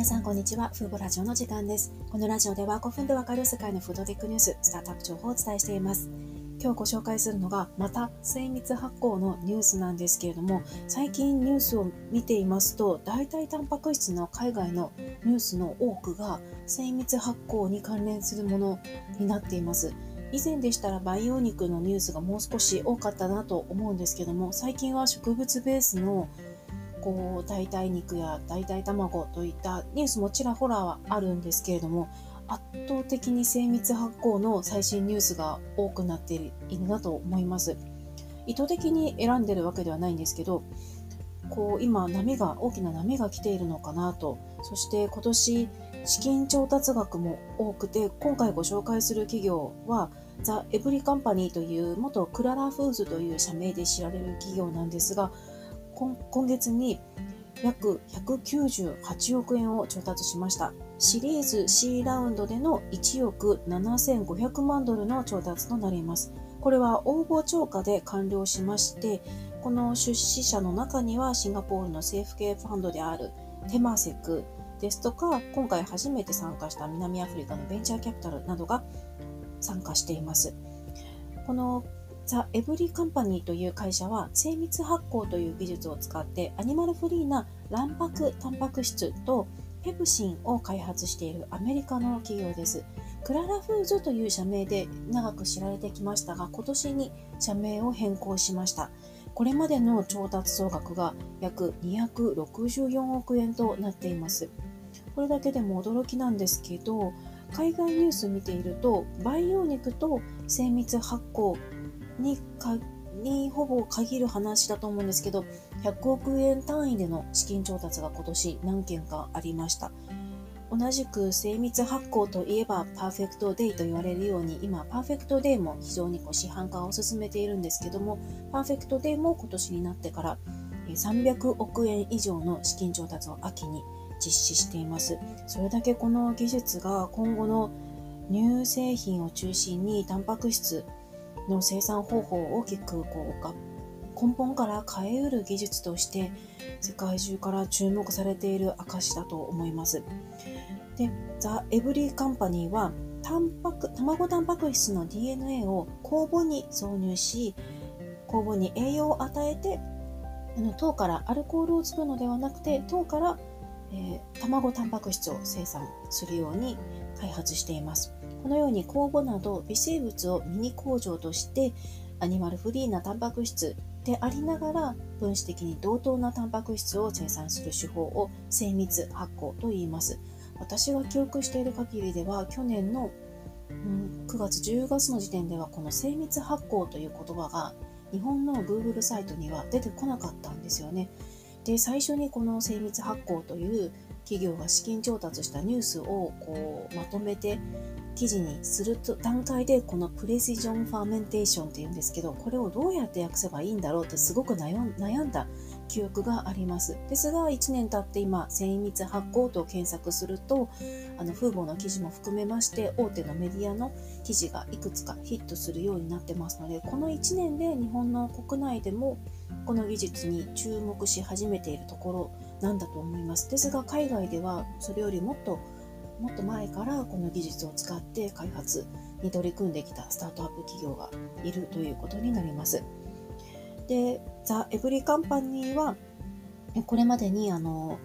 皆さん、こんにちは。フーボラジオの時間です。このラジオでは5分でわかる世界のフードテックニュース、スタートアップ情報をお伝えしています。今日ご紹介するのが、また精密発酵のニュースなんですけれども、最近ニュースを見ていますと、代替タンパク質の海外のニュースの多くが精密発酵に関連するものになっています。以前でしたら培養肉のニュースがもう少し多かったなと思うんですけども、最近は植物ベースのこう代替肉や代替卵といったニュースもちらほらはあるんですけれども圧倒的に精密発酵の最新ニュースが多くなっているなと思います。意図的に選んでるわけではないんですけどこう今波が大きな波が来ているのかなと。そして今年資金調達額も多くて今回ご紹介する企業はザ・エブリカンパニーという元クララフーズという社名で知られる企業なんですが今月に約198億円を調達しました。シリーズ C ラウンドでの1億7500万ドルの調達となります。これは応募超過で完了しまして、この出資者の中にはシンガポールの政府系ファンドであるテマセクですとか、今回初めて参加した南アフリカのベンチャーキャピタルなどが参加しています。このザ・エブリカンパニーという会社は精密発酵という技術を使ってアニマルフリーな卵白タンパク質とペプシンを開発しているアメリカの企業です。クララフーズという社名で長く知られてきましたが、今年に社名を変更しました。これまでの調達総額が約264億円となっています。これだけでも驚きなんですけど、海外ニュース見ていると、培養肉と精密発酵にかにほぼ限る話だと思うんですけど、100億円単位での資金調達が今年何件かありました。同じく精密発酵といえばパーフェクトデイと言われるように今パーフェクトデイも非常にこう市販化を進めているんですけどもパーフェクトデイも今年になってから300億円以上の資金調達を秋に実施していますそれだけこの技術が今後の乳製品を中心にタンパク質の生産方法を大きくこう根本から変えうる技術として世界中から注目されている証だと思います。で、ザ・エブリー・カンパニーはタンパク卵タンパク質の DNA を酵母に挿入し酵母に栄養を与えてあの糖からアルコールを作るのではなくて糖から、えー、卵タンパク質を生産するように開発しています。このように酵母など微生物をミニ工場としてアニマルフリーなタンパク質でありながら分子的に同等なタンパク質を生産する手法を精密発酵と言います。私が記憶している限りでは去年の、うん、9月10月の時点ではこの精密発酵という言葉が日本の Google サイトには出てこなかったんですよね。で最初にこの精密発酵という企業が資金調達したニュースをこうまとめて記事にすると段階でこのプレシジョンファーメンテーションっていうんですけどこれをどうやって訳せばいいんだろうってすごく悩んだ記憶があります。ですが1年経って今精密発酵と検索するとあの風貌の記事も含めまして大手のメディアの記事がいくつかヒットするようになってますのでこの1年で日本の国内でもこの技術に注目し始めているところなんだと思いますですが海外ではそれよりもっともっと前からこの技術を使って開発に取り組んできたスタートアップ企業がいるということになります。で、 The EVERY Company はこれまでにあの、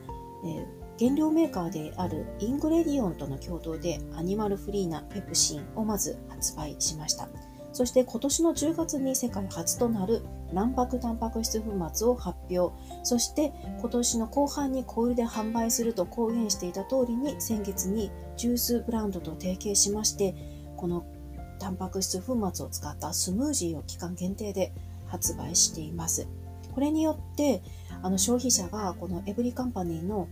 えー、原料メーカーである Ingredion との共同でアニマルフリーなペプシンをまず発売しました。そして今年の10月に世界初となる卵白タンパク質粉末を発表。そして今年の後半に小売で販売すると公言していた通りに先月にジュースブランドと提携しまして、このタンパク質粉末を使ったスムージーを期間限定で発売しています。これによってあの消費者がこのエブリカンパニーの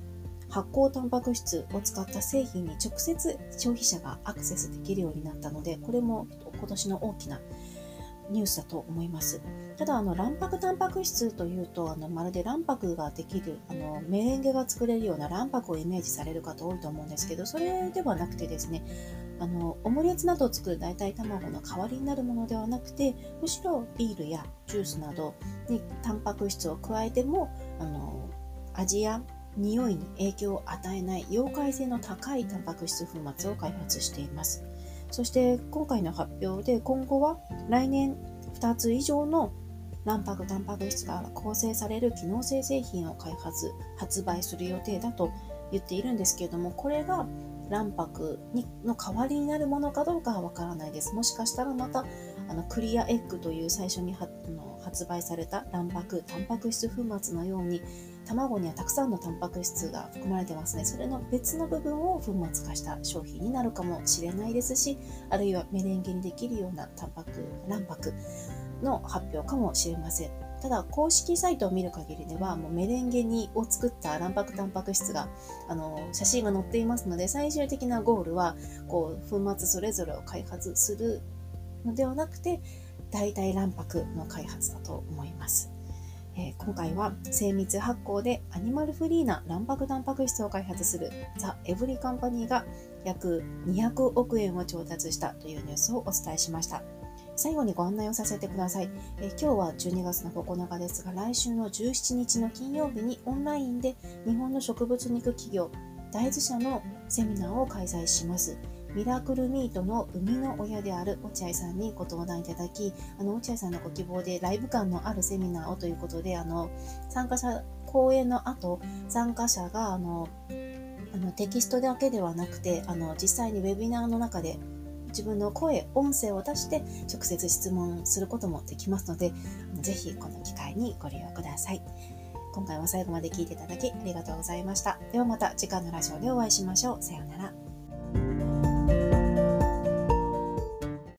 発酵タンパク質を使った製品に直接消費者がアクセスできるようになったので、これも今年の大きなニュースだと思います。ただ、あの、卵白タンパク質というと、あの、まるで卵白ができる、あの、メレンゲが作れるような卵白をイメージされる方多いと思うんですけど、それではなくてですね、あの、オムレツなどを作る代替卵の代わりになるものではなくて、むしろビールやジュースなどにタンパク質を加えても、あの、味や匂いに影響を与えない溶解性の高いタンパク質粉末を開発しています。そして今回の発表で今後は来年2つ以上の卵白タンパク質が構成される機能性製品を開発発売する予定だと言っているんですけれどもこれが卵白にの代わりになるものかどうかはわからないです。もしかしたらまたあのクリアエッグという最初にはあの発売された卵白タンパク質粉末のように卵にはたくさんのタンパク質が含まれてますね。それの別の部分を粉末化した商品になるかもしれないですしあるいはメレンゲにできるようなタンパク卵白の発表かもしれません。ただ公式サイトを見る限りではもうメレンゲにを作った卵白タンパク質があの写真が載っていますので最終的なゴールはこう粉末それぞれを開発するのではなくて代替卵白の開発だと思います。えー、今回は精密発酵でアニマルフリーな卵白タンパク質を開発するザ・エブリカンパニーが約200億円を調達したというニュースをお伝えしました。最後にご案内をさせてください。え今日は12月の9日ですが、来週の17日の金曜日にオンラインで日本の植物肉企業大豆社のセミナーを開催します。ミラクルミートの生みの親である落合さんにご登壇いただき、あの落合さんのご希望でライブ感のあるセミナーをということで、あの参加者、講演の後、参加者があのあのテキストだけではなくて、あの実際にウェビナーの中で自分の声、音声を出して直接質問することもできますので、ぜひこの機会にご利用ください。今回は最後まで聞いていただきありがとうございました。ではまた次回のラジオでお会いしましょう。さようなら。